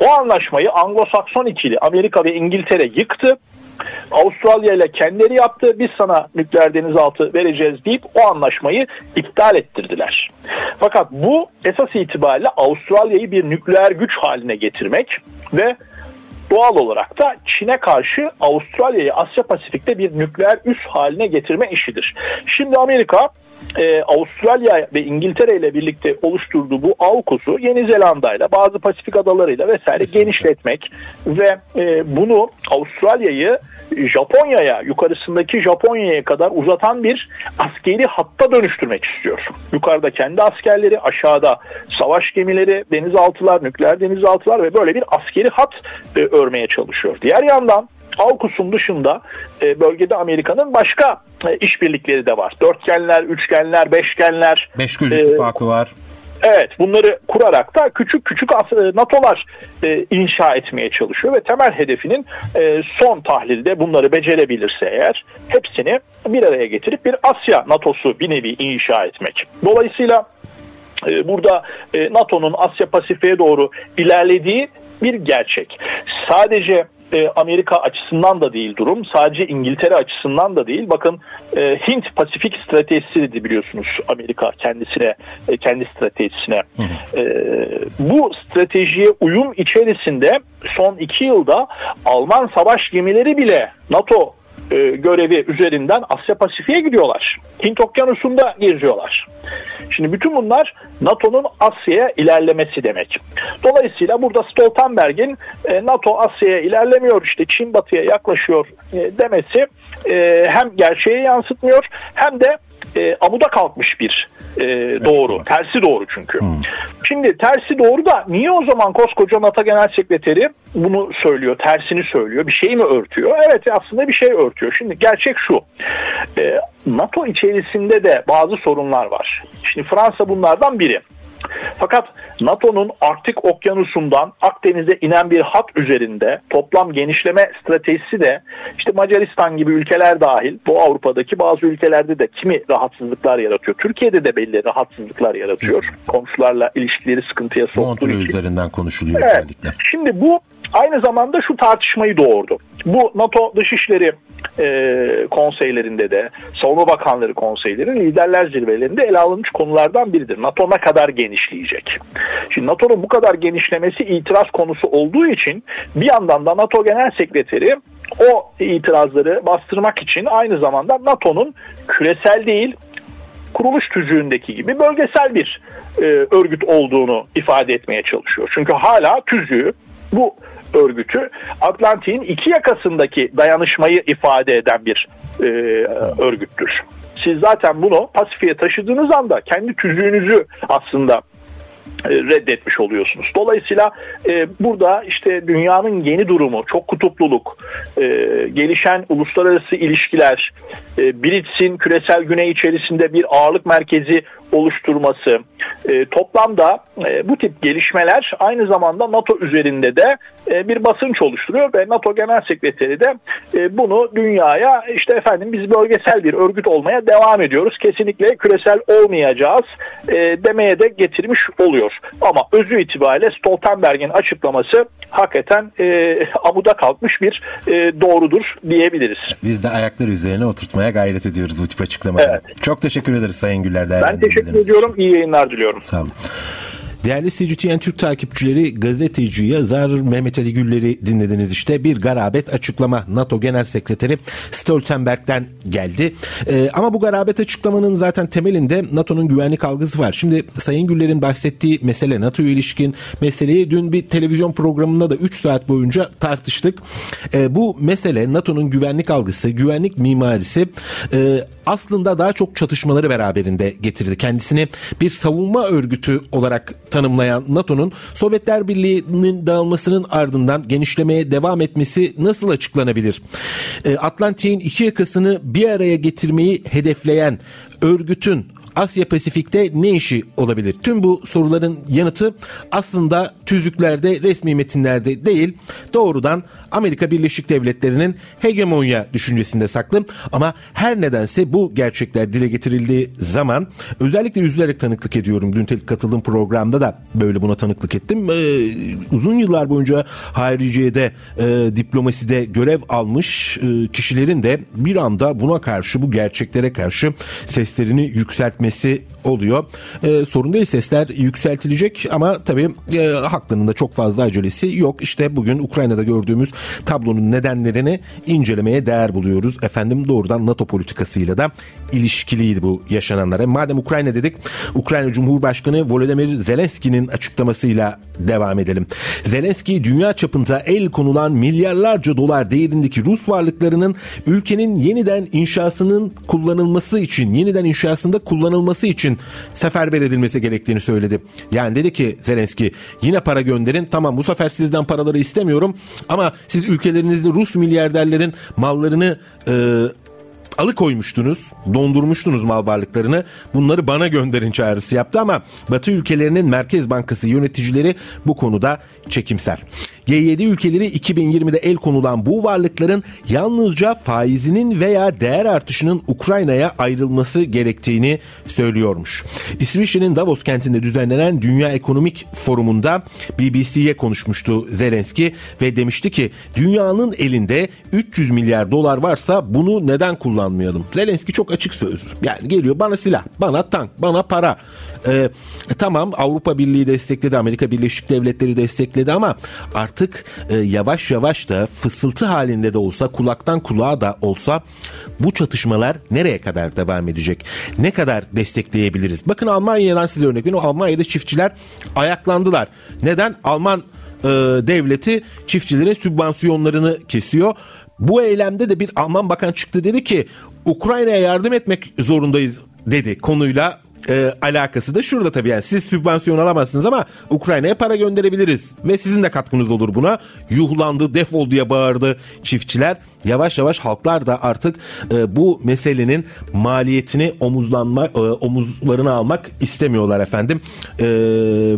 S3: O anlaşmayı Anglo-Sakson ikili Amerika ve İngiltere yıktı. Avustralya ile kendileri yaptı. Biz sana nükleer denizaltı vereceğiz deyip o anlaşmayı iptal ettirdiler. Fakat bu esas itibariyle Avustralya'yı bir nükleer güç haline getirmek ve doğal olarak da Çin'e karşı Avustralya'yı Asya Pasifik'te bir nükleer üs haline getirme işidir. Şimdi Amerika e, Avustralya ve İngiltere ile birlikte oluşturduğu bu AUKUS'u Yeni Zelanda ile bazı Pasifik adalarıyla vesaire Kesinlikle. genişletmek ve e, bunu Avustralya'yı Japonya'ya, yukarısındaki Japonya'ya kadar uzatan bir askeri hatta dönüştürmek istiyor. Yukarıda kendi askerleri, aşağıda savaş gemileri, denizaltılar, nükleer denizaltılar ve böyle bir askeri hat e, örmeye çalışıyor. Diğer yandan AUKUS'un dışında e, bölgede Amerika'nın başka e, işbirlikleri de var. Dörtgenler, üçgenler, beşgenler.
S2: Beş göz ittifakı e, var.
S3: Evet bunları kurarak da küçük küçük NATO'lar e, inşa etmeye çalışıyor ve temel hedefinin e, son tahlilde bunları becerebilirse eğer hepsini bir araya getirip bir Asya NATO'su bir nevi inşa etmek. Dolayısıyla e, burada e, NATO'nun Asya Pasifik'e doğru ilerlediği bir gerçek. Sadece e, Amerika açısından da değil durum. Sadece İngiltere açısından da değil. Bakın e, Hint Pasifik stratejisi biliyorsunuz Amerika kendisine e, kendi stratejisine. E, bu stratejiye uyum içerisinde son iki yılda Alman savaş gemileri bile NATO e, görevi üzerinden Asya Pasifik'e gidiyorlar. Hint Okyanusu'nda geziyorlar. Şimdi bütün bunlar NATO'nun Asya'ya ilerlemesi demek. Dolayısıyla burada Stoltenberg'in e, NATO Asya'ya ilerlemiyor işte Çin batıya yaklaşıyor e, demesi e, hem gerçeği yansıtmıyor hem de e, amuda kalkmış bir e, doğru. Tersi doğru çünkü. Hmm. Şimdi tersi doğru da niye o zaman koskoca NATO Genel Sekreteri bunu söylüyor, tersini söylüyor, bir şey mi örtüyor? Evet aslında bir şey örtüyor. Şimdi gerçek şu, e, NATO içerisinde de bazı sorunlar var. Şimdi Fransa bunlardan biri. Fakat NATO'nun Arktik Okyanusu'ndan Akdeniz'e inen bir hat üzerinde toplam genişleme stratejisi de işte Macaristan gibi ülkeler dahil bu Avrupa'daki bazı ülkelerde de kimi rahatsızlıklar yaratıyor. Türkiye'de de belli rahatsızlıklar yaratıyor. Komşularla ilişkileri sıkıntıya soktuğu
S2: Montreux için. üzerinden konuşuluyor evet. özellikle.
S3: Şimdi bu aynı zamanda şu tartışmayı doğurdu. Bu NATO Dışişleri e, konseylerinde de Savunma Bakanları konseylerinin liderler zirvelerinde ele alınmış konulardan biridir. NATO ne kadar genişleyecek? Şimdi NATO'nun bu kadar genişlemesi itiraz konusu olduğu için bir yandan da NATO Genel Sekreteri o itirazları bastırmak için aynı zamanda NATO'nun küresel değil kuruluş tüzüğündeki gibi bölgesel bir e, örgüt olduğunu ifade etmeye çalışıyor. Çünkü hala tüzüğü bu örgütü Atlantik'in iki yakasındaki dayanışmayı ifade eden bir e, örgüttür. Siz zaten bunu Pasifik'e taşıdığınız anda kendi tüzüğünüzü aslında e, reddetmiş oluyorsunuz. Dolayısıyla e, burada işte dünyanın yeni durumu, çok kutupluluk, e, gelişen uluslararası ilişkiler, e, Brits'in küresel güney içerisinde bir ağırlık merkezi oluşturması, e, toplamda e, bu tip gelişmeler aynı zamanda NATO üzerinde de e, bir basınç oluşturuyor ve NATO Genel Sekreteri de e, bunu dünyaya işte efendim biz bölgesel bir örgüt olmaya devam ediyoruz. Kesinlikle küresel olmayacağız e, demeye de getirmiş oluyor. Ama özü itibariyle Stoltenberg'in açıklaması hakikaten e, amuda kalkmış bir e, doğrudur diyebiliriz.
S2: Biz de ayaklar üzerine oturtmaya gayret ediyoruz bu tip açıklamaları. Evet. Çok teşekkür ederiz Sayın Güller.
S3: Ben teşekkür ediyorum. İyi yayınlar diliyorum.
S2: Sağ olun. Değerli CGTN Türk takipçileri gazeteci yazar Mehmet Ali Güller'i dinlediniz işte. Bir garabet açıklama NATO Genel Sekreteri Stoltenberg'den geldi. Ee, ama bu garabet açıklamanın zaten temelinde NATO'nun güvenlik algısı var. Şimdi Sayın Güller'in bahsettiği mesele NATO'ya ilişkin meseleyi dün bir televizyon programında da 3 saat boyunca tartıştık. Ee, bu mesele NATO'nun güvenlik algısı, güvenlik mimarisi e, aslında daha çok çatışmaları beraberinde getirdi. Kendisini bir savunma örgütü olarak tanımlayan NATO'nun Sovyetler Birliği'nin dağılmasının ardından genişlemeye devam etmesi nasıl açıklanabilir? E, Atlantik'in iki yakasını bir araya getirmeyi hedefleyen örgütün Asya Pasifik'te ne işi olabilir? Tüm bu soruların yanıtı aslında tüzüklerde, resmi metinlerde değil, doğrudan Amerika Birleşik Devletleri'nin hegemonya düşüncesinde saklı. Ama her nedense bu gerçekler dile getirildiği zaman özellikle üzülerek tanıklık ediyorum. Dün katıldığım programda da böyle buna tanıklık ettim. Ee, uzun yıllar boyunca hariciyede e, diplomaside görev almış e, kişilerin de bir anda buna karşı bu gerçeklere karşı seslerini yükseltmesi oluyor. E, sorun değil sesler yükseltilecek ama tabii e, haklarında çok fazla acelesi yok. İşte bugün Ukrayna'da gördüğümüz tablonun nedenlerini incelemeye değer buluyoruz. Efendim doğrudan NATO politikasıyla da ilişkiliydi bu yaşananlara. Madem Ukrayna dedik Ukrayna Cumhurbaşkanı Volodymyr Zelenski'nin açıklamasıyla devam edelim. Zelenski dünya çapında el konulan milyarlarca dolar değerindeki Rus varlıklarının ülkenin yeniden inşasının kullanılması için, yeniden inşasında kullanılması için seferber edilmesi gerektiğini söyledi. Yani dedi ki Zelenski yine para gönderin. Tamam bu sefer sizden paraları istemiyorum ama siz ülkelerinizde Rus milyarderlerin mallarını e, alıkoymuştunuz, dondurmuştunuz mal varlıklarını. Bunları bana gönderin çağrısı yaptı ama Batı ülkelerinin Merkez Bankası yöneticileri bu konuda çekimser. G7 ülkeleri 2020'de el konulan bu varlıkların yalnızca faizinin veya değer artışının Ukrayna'ya ayrılması gerektiğini söylüyormuş. İsviçre'nin Davos kentinde düzenlenen Dünya Ekonomik Forumu'nda BBC'ye konuşmuştu Zelenski ve demişti ki dünyanın elinde 300 milyar dolar varsa bunu neden kullanmayalım? Zelenski çok açık sözlü. Yani geliyor bana silah, bana tank, bana para. Ee, tamam Avrupa Birliği destekledi, Amerika Birleşik Devletleri destekledi ama artık e, yavaş yavaş da fısıltı halinde de olsa kulaktan kulağa da olsa bu çatışmalar nereye kadar devam edecek? Ne kadar destekleyebiliriz? Bakın Almanya'dan size örnek vereyim. Almanya'da çiftçiler ayaklandılar. Neden? Alman e, devleti çiftçilerin sübvansiyonlarını kesiyor. Bu eylemde de bir Alman bakan çıktı dedi ki Ukrayna'ya yardım etmek zorundayız dedi konuyla e, alakası da şurada tabii yani siz sübvansiyon alamazsınız ama Ukrayna'ya para gönderebiliriz ve sizin de katkınız olur buna. Yuhlandı defol diye bağırdı çiftçiler. Yavaş yavaş halklar da artık e, bu meselenin maliyetini omuzlanma e, omuzlarına almak istemiyorlar efendim. E,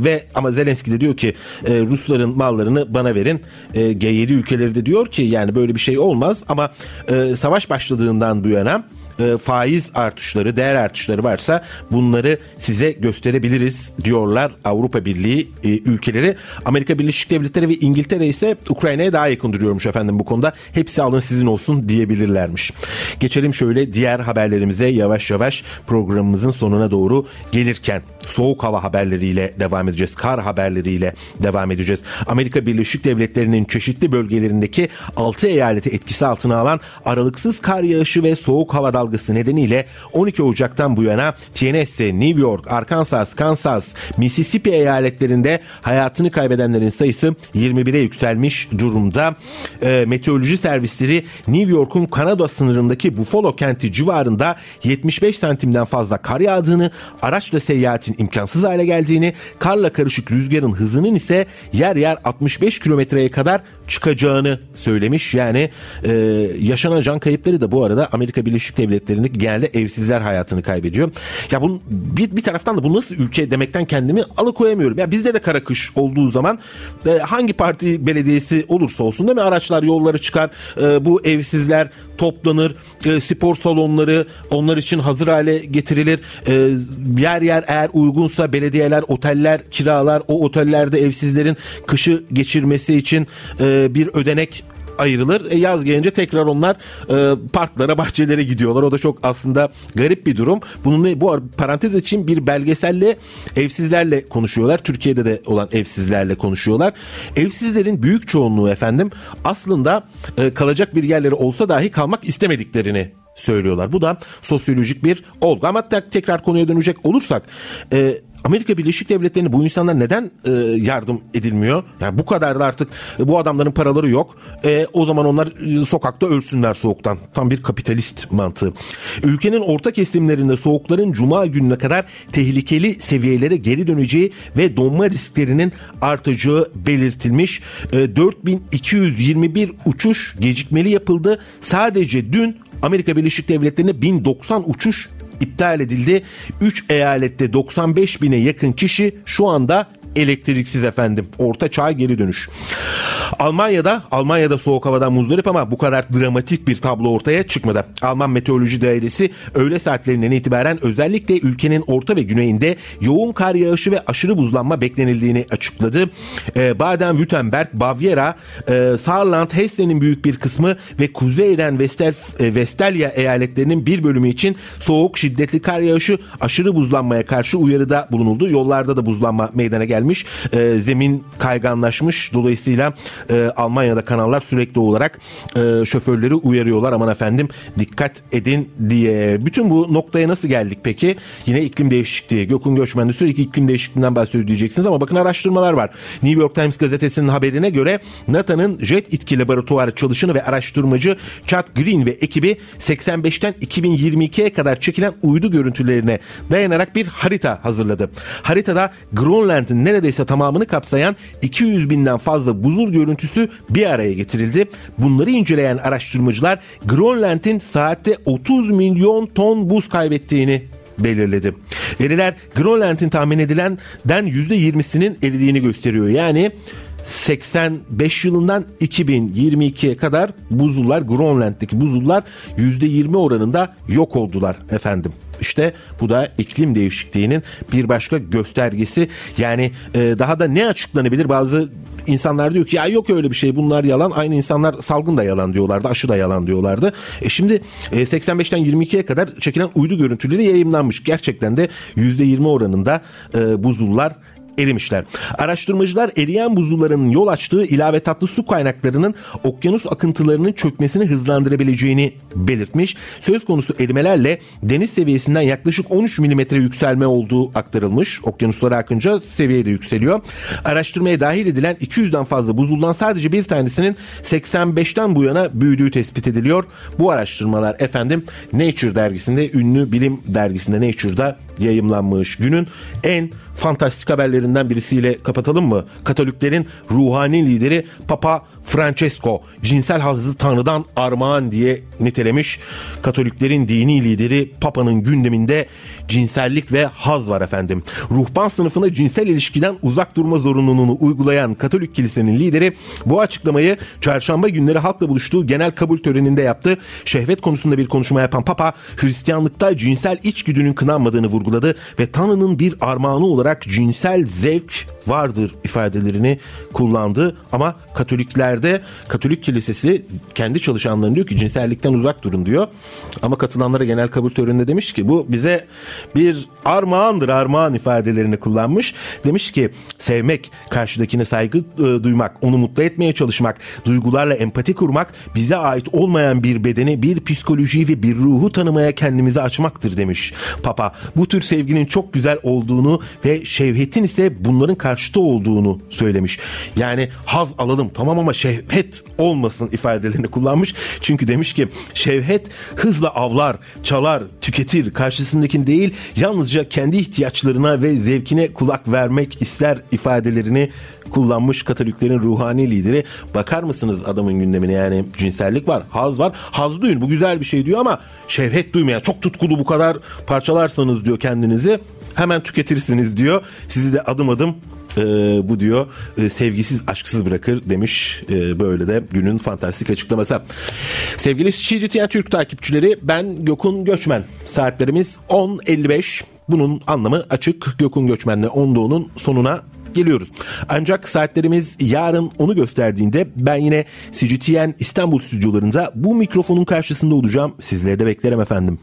S2: ve ama Zelenski de diyor ki e, Rusların mallarını bana verin. E, G7 ülkeleri de diyor ki yani böyle bir şey olmaz ama e, savaş başladığından bu yana e, faiz artışları, değer artışları varsa bunları size gösterebiliriz diyorlar Avrupa Birliği e, ülkeleri. Amerika Birleşik Devletleri ve İngiltere ise Ukrayna'ya daha yakın duruyormuş efendim bu konuda. Hepsi alın sizin olsun diyebilirlermiş. Geçelim şöyle diğer haberlerimize yavaş yavaş programımızın sonuna doğru gelirken soğuk hava haberleriyle devam edeceğiz. Kar haberleriyle devam edeceğiz. Amerika Birleşik Devletleri'nin çeşitli bölgelerindeki 6 eyaleti etkisi altına alan aralıksız kar yağışı ve soğuk hava dalgası nedeniyle 12 Ocak'tan bu yana Tennessee, New York, Arkansas, Kansas, Mississippi eyaletlerinde hayatını kaybedenlerin sayısı 21'e yükselmiş durumda. E, meteoroloji servisleri New York'un Kanada sınırındaki Buffalo kenti civarında 75 santimden fazla kar yağdığını, araçla seyahatin imkansız hale geldiğini, karla karışık rüzgarın hızının ise yer yer 65 kilometreye kadar çıkacağını söylemiş. Yani e, yaşanan can kayıpları da bu arada Amerika Birleşik Devletleri'nde genelde evsizler hayatını kaybediyor. Ya bunun bir, bir taraftan da bu nasıl ülke demekten kendimi alıkoyamıyorum. Ya bizde de kara kış olduğu zaman e, hangi parti belediyesi olursa olsun değil mi araçlar yolları çıkar. E, bu evsizler toplanır. E, spor salonları onlar için hazır hale getirilir. E, yer yer eğer uygunsa belediyeler oteller kiralar. O otellerde evsizlerin kışı geçirmesi için e, bir ödenek ayrılır. E, yaz gelince tekrar onlar e, parklara, bahçelere gidiyorlar. O da çok aslında garip bir durum. Bunun bu parantez için bir belgeselle evsizlerle konuşuyorlar. Türkiye'de de olan evsizlerle konuşuyorlar. Evsizlerin büyük çoğunluğu efendim aslında e, kalacak bir yerleri olsa dahi kalmak istemediklerini söylüyorlar. Bu da sosyolojik bir olgu. Ama tekrar konuya dönecek olursak e, Amerika Birleşik Devletleri'ne bu insanlar neden e, yardım edilmiyor? Yani bu kadar da artık e, bu adamların paraları yok. E, o zaman onlar e, sokakta ölsünler soğuktan. Tam bir kapitalist mantığı. Ülkenin orta kesimlerinde soğukların cuma gününe kadar tehlikeli seviyelere geri döneceği ve donma risklerinin artacağı belirtilmiş. E, 4221 uçuş gecikmeli yapıldı. Sadece dün Amerika Birleşik Devletleri'ne 1090 uçuş iptal edildi. 3 eyalette 95 bine yakın kişi şu anda elektriksiz efendim. Orta çağ geri dönüş. Almanya'da Almanya'da soğuk havadan muzdarip ama bu kadar dramatik bir tablo ortaya çıkmadı. Alman Meteoroloji Dairesi öğle saatlerinden itibaren özellikle ülkenin orta ve güneyinde yoğun kar yağışı ve aşırı buzlanma beklenildiğini açıkladı. Ee, Baden-Württemberg, Bavyera, e, Saarland, Hessen'in büyük bir kısmı ve Kuzeyren Vestel, e, eyaletlerinin bir bölümü için soğuk şiddetli kar yağışı aşırı buzlanmaya karşı uyarıda bulunuldu. Yollarda da buzlanma meydana gelmiş. E, zemin kayganlaşmış. Dolayısıyla e, Almanya'da kanallar sürekli olarak e, şoförleri uyarıyorlar. Aman efendim dikkat edin diye. Bütün bu noktaya nasıl geldik peki? Yine iklim değişikliği. Gökün Göçmen'de sürekli iklim değişikliğinden bahsediyor diyeceksiniz ama bakın araştırmalar var. New York Times gazetesinin haberine göre NASA'nın Jet İtki Laboratuvarı çalışanı ve araştırmacı Chad Green ve ekibi 85'ten 2022'ye kadar çekilen uydu görüntülerine dayanarak bir harita hazırladı. Haritada Grönland'ın neredeyse tamamını kapsayan 200 binden fazla buzul görüntüsü bir araya getirildi. Bunları inceleyen araştırmacılar Grönland'in saatte 30 milyon ton buz kaybettiğini belirledi. Veriler Grönland'in tahmin edilenden %20'sinin eridiğini gösteriyor. Yani 85 yılından 2022'ye kadar buzullar Grönland'daki buzullar %20 oranında yok oldular efendim. İşte bu da iklim değişikliğinin bir başka göstergesi. Yani e, daha da ne açıklanabilir? Bazı insanlar diyor ki ya yok öyle bir şey bunlar yalan. Aynı insanlar salgın da yalan diyorlardı, aşı da yalan diyorlardı. E şimdi e, 85'ten 22'ye kadar çekilen uydu görüntüleri yayınlanmış. Gerçekten de %20 oranında e, buzullar erimişler. Araştırmacılar eriyen buzulların yol açtığı ilave tatlı su kaynaklarının okyanus akıntılarının çökmesini hızlandırabileceğini belirtmiş. Söz konusu erimelerle deniz seviyesinden yaklaşık 13 milimetre yükselme olduğu aktarılmış. Okyanuslara akınca seviye de yükseliyor. Araştırmaya dahil edilen 200'den fazla buzuldan sadece bir tanesinin 85'ten bu yana büyüdüğü tespit ediliyor. Bu araştırmalar efendim Nature dergisinde, ünlü bilim dergisinde Nature'da yayımlanmış. Günün en fantastik haberlerinden birisiyle kapatalım mı? Katoliklerin ruhani lideri Papa Francesco cinsel hazzı tanrıdan armağan diye nitelemiş. Katoliklerin dini lideri Papa'nın gündeminde cinsellik ve haz var efendim. Ruhban sınıfına cinsel ilişkiden uzak durma zorunluluğunu uygulayan Katolik kilisenin lideri bu açıklamayı çarşamba günleri halkla buluştuğu genel kabul töreninde yaptı. Şehvet konusunda bir konuşma yapan Papa Hristiyanlıkta cinsel içgüdünün kınanmadığını vurguladı ve Tanrı'nın bir armağanı olarak cinsel zevk vardır ifadelerini kullandı ama Katoliklerde Katolik Kilisesi kendi çalışanlarına diyor ki cinsellikten uzak durun diyor. Ama katılanlara genel kabul töreninde demiş ki bu bize bir armağandır armağan ifadelerini kullanmış. Demiş ki sevmek, karşıdakine saygı e, duymak, onu mutlu etmeye çalışmak, duygularla empati kurmak, bize ait olmayan bir bedeni, bir psikolojiyi ve bir ruhu tanımaya kendimizi açmaktır demiş Papa. Bu tür sevginin çok güzel olduğunu ve şevhetin ise bunların karşıtı olduğunu söylemiş. Yani haz alalım tamam ama şehvet olmasın ifadelerini (laughs) kullanmış. Çünkü demiş ki şevhet hızla avlar, çalar, tüketir. Karşısındakini değil yalnızca kendi ihtiyaçlarına ve zevkine kulak vermek ister ifadelerini kullanmış Katoliklerin ruhani lideri. Bakar mısınız adamın gündemine yani cinsellik var, haz var. Haz duyun bu güzel bir şey diyor ama şehvet duymayan çok tutkulu bu kadar parçalarsanız diyor kendinizi hemen tüketirsiniz diyor. Sizi de adım adım e, bu diyor e, sevgisiz aşksız bırakır demiş e, böyle de günün fantastik açıklaması. Sevgili CGTN Türk takipçileri ben Gökün Göçmen saatlerimiz 10.55 bunun anlamı açık Gökün Göçmen'le 10 sonuna geliyoruz. Ancak saatlerimiz yarın onu gösterdiğinde ben yine CGTN İstanbul stüdyolarında bu mikrofonun karşısında olacağım. Sizleri de beklerim efendim.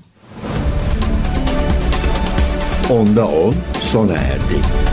S1: Onda 10 sona erdi.